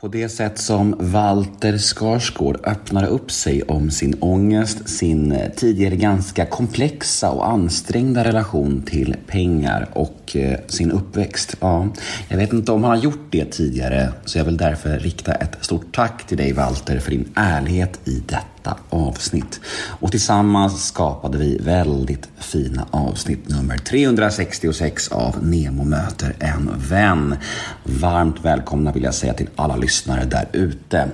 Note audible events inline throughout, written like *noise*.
På det sätt som Walter Skarsgård öppnar upp sig om sin ångest, sin tidigare ganska komplexa och ansträngda relation till pengar och eh, sin uppväxt. Ja, jag vet inte om han har gjort det tidigare, så jag vill därför rikta ett stort tack till dig Walter för din ärlighet i detta detta avsnitt. Och tillsammans skapade vi väldigt fina avsnitt nummer 366 av Nemo möter en vän. Varmt välkomna vill jag säga till alla lyssnare där ute.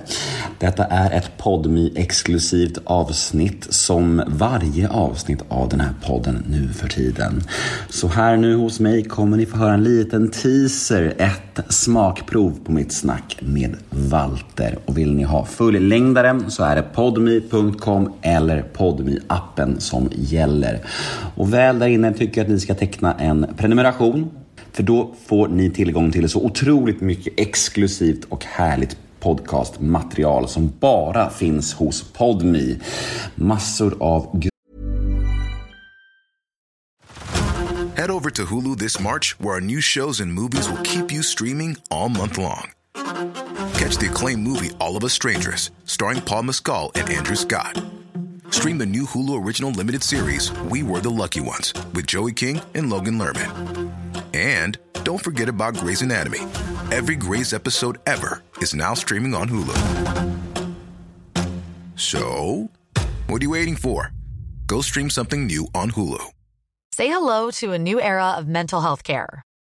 Detta är ett podmi exklusivt avsnitt som varje avsnitt av den här podden nu för tiden. Så här nu hos mig kommer ni få höra en liten teaser, ett smakprov på mitt snack med Walter. Och vill ni ha fullängdaren så är det podmi podmi.com eller podmi appen som gäller. Och väl där inne tycker jag att ni ska teckna en prenumeration. För då får ni tillgång till så otroligt mycket exklusivt och härligt podcastmaterial som bara finns hos Podmi. Massor av Head over to Hulu this March where our new shows and movies will keep you streaming all month long. Catch the acclaimed movie All of Us Strangers, starring Paul Mescal and Andrew Scott. Stream the new Hulu original limited series We Were the Lucky Ones with Joey King and Logan Lerman. And don't forget about Grey's Anatomy. Every Grey's episode ever is now streaming on Hulu. So, what are you waiting for? Go stream something new on Hulu. Say hello to a new era of mental health care.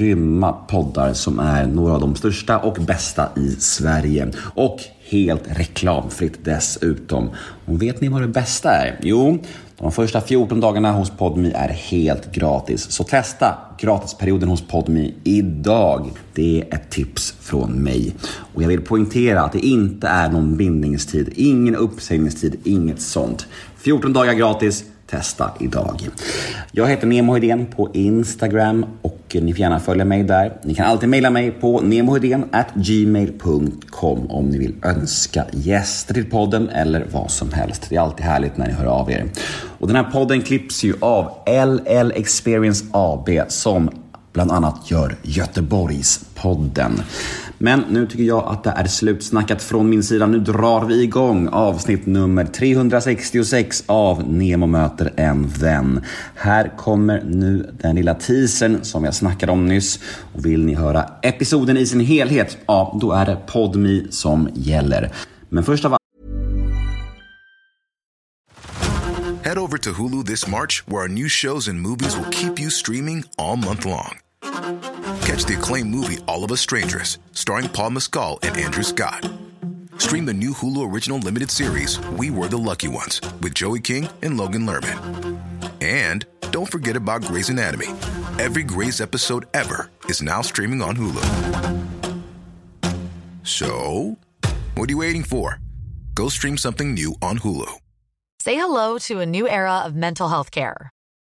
Grymma poddar som är några av de största och bästa i Sverige. Och helt reklamfritt dessutom. Och vet ni vad det bästa är? Jo, de första 14 dagarna hos Podmi är helt gratis. Så testa gratisperioden hos Podmi idag. Det är ett tips från mig. Och jag vill poängtera att det inte är någon bindningstid, ingen uppsägningstid, inget sånt. 14 dagar gratis testa idag. Jag heter Nemo Hedén på Instagram och Eh, ni får gärna följa mig där. Ni kan alltid mejla mig på gmail.com om ni vill önska gäster till podden eller vad som helst. Det är alltid härligt när ni hör av er. Och den här podden klipps ju av LL Experience AB som bland annat gör Göteborgspodden. Men nu tycker jag att det är slutsnackat från min sida. Nu drar vi igång avsnitt nummer 366 av Nemo möter en vän. Här kommer nu den lilla teasern som jag snackade om nyss. Och vill ni höra episoden i sin helhet, ja då är det Podmi som gäller. Men först av allt Head over to Hulu this March where our new shows and movies will keep you streaming all month long. Catch the acclaimed movie All of Us Strangers, starring Paul Mescal and Andrew Scott. Stream the new Hulu original limited series We Were the Lucky Ones with Joey King and Logan Lerman. And don't forget about Grey's Anatomy. Every Grey's episode ever is now streaming on Hulu. So, what are you waiting for? Go stream something new on Hulu. Say hello to a new era of mental health care.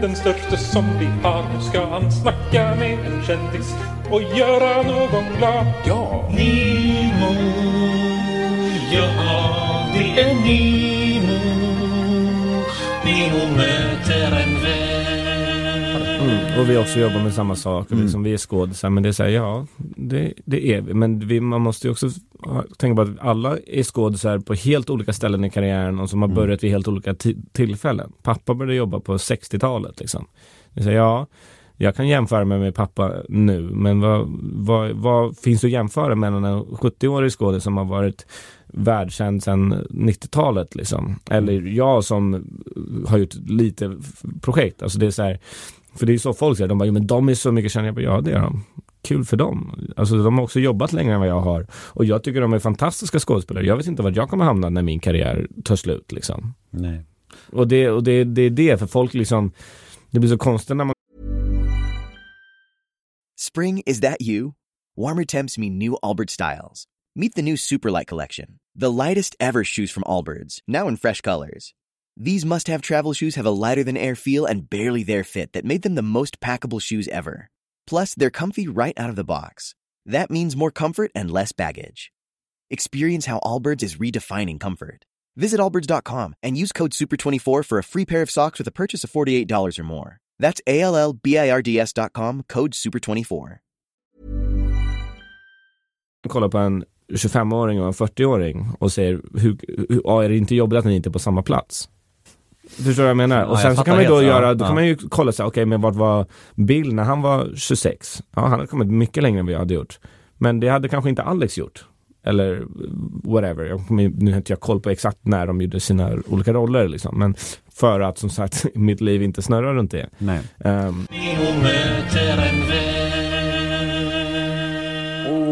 den största som vi har. Nu ska han snacka med en kändis och göra någon glad. Ja! Nemo, ja det är Nemo. Nemo möter en vän. Mm, och vi också jobbar med samma sak. Mm. Liksom, vi är skådisar, men det är så här, ja, det, det är vi. Men vi, man måste ju också tänka på att alla är skådisar på helt olika ställen i karriären och som Mm. har börjat vid helt olika ti- tillfällen. Pappa började jobba på 60-talet. Liksom. Så ja, jag kan jämföra mig med pappa nu, men vad, vad, vad finns att jämföra mellan en 70-årig skådis som har varit världskänd sedan 90-talet liksom. Eller jag som har gjort lite projekt. Alltså det är så här, för det är så folk säger, de bara, "Jo, men de är så mycket kända. Jag bara, ja det är de. Kul för dem. Alltså de har också jobbat längre än vad jag har. Och jag tycker de är fantastiska skådespelare. Jag vet inte vart jag kommer hamna när min karriär tar slut liksom. Nej. Och det, och det, det är det, för folk liksom, det blir så konstigt när man Spring, is that you? Warmer temps mean new Allbirds styles. Meet the new Superlight collection, the lightest ever shoes from Allbirds, now in fresh colors. These must have travel shoes have a lighter than air feel and barely there fit that made them the most packable shoes ever. Plus, they're comfy right out of the box. That means more comfort and less baggage. Experience how Allbirds is redefining comfort. Visit allbirds.com and use code SUPER24 for a free pair of socks with a purchase of $48 or more. That's A L L B I R D S.com, code SUPER24. kollar på en 25-åring och en 40-åring och säger, hur, hur, är det inte jobbigt att ni inte är på samma plats? Förstår du vad jag menar? och sen så kan man ju då ja, göra, då ja. kan man ju kolla så här, okej men vart var Bill när han var 26? Ja, han hade kommit mycket längre än vad jag hade gjort. Men det hade kanske inte Alex gjort. Eller whatever. Jag, nu har inte jag koll på exakt när de gjorde sina olika roller liksom. Men för att som sagt *laughs* mitt liv inte snurrar runt det. Nej. Ehm,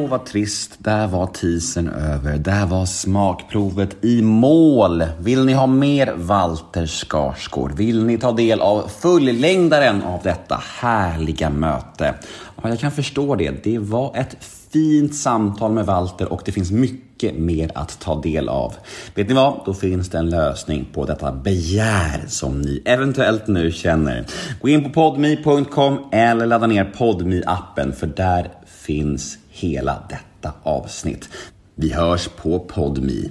Åh, vad trist. Där var teasern över. Där var smakprovet i mål. Vill ni ha mer Walter Skarsgård? Vill ni ta del av fullängdaren av detta härliga möte? Ja, jag kan förstå det. Det var ett fint samtal med Walter och det finns mycket mer att ta del av. Vet ni vad? Då finns det en lösning på detta begär som ni eventuellt nu känner. Gå in på podme.com eller ladda ner podme appen för där finns hela detta avsnitt. Vi hörs på Podme.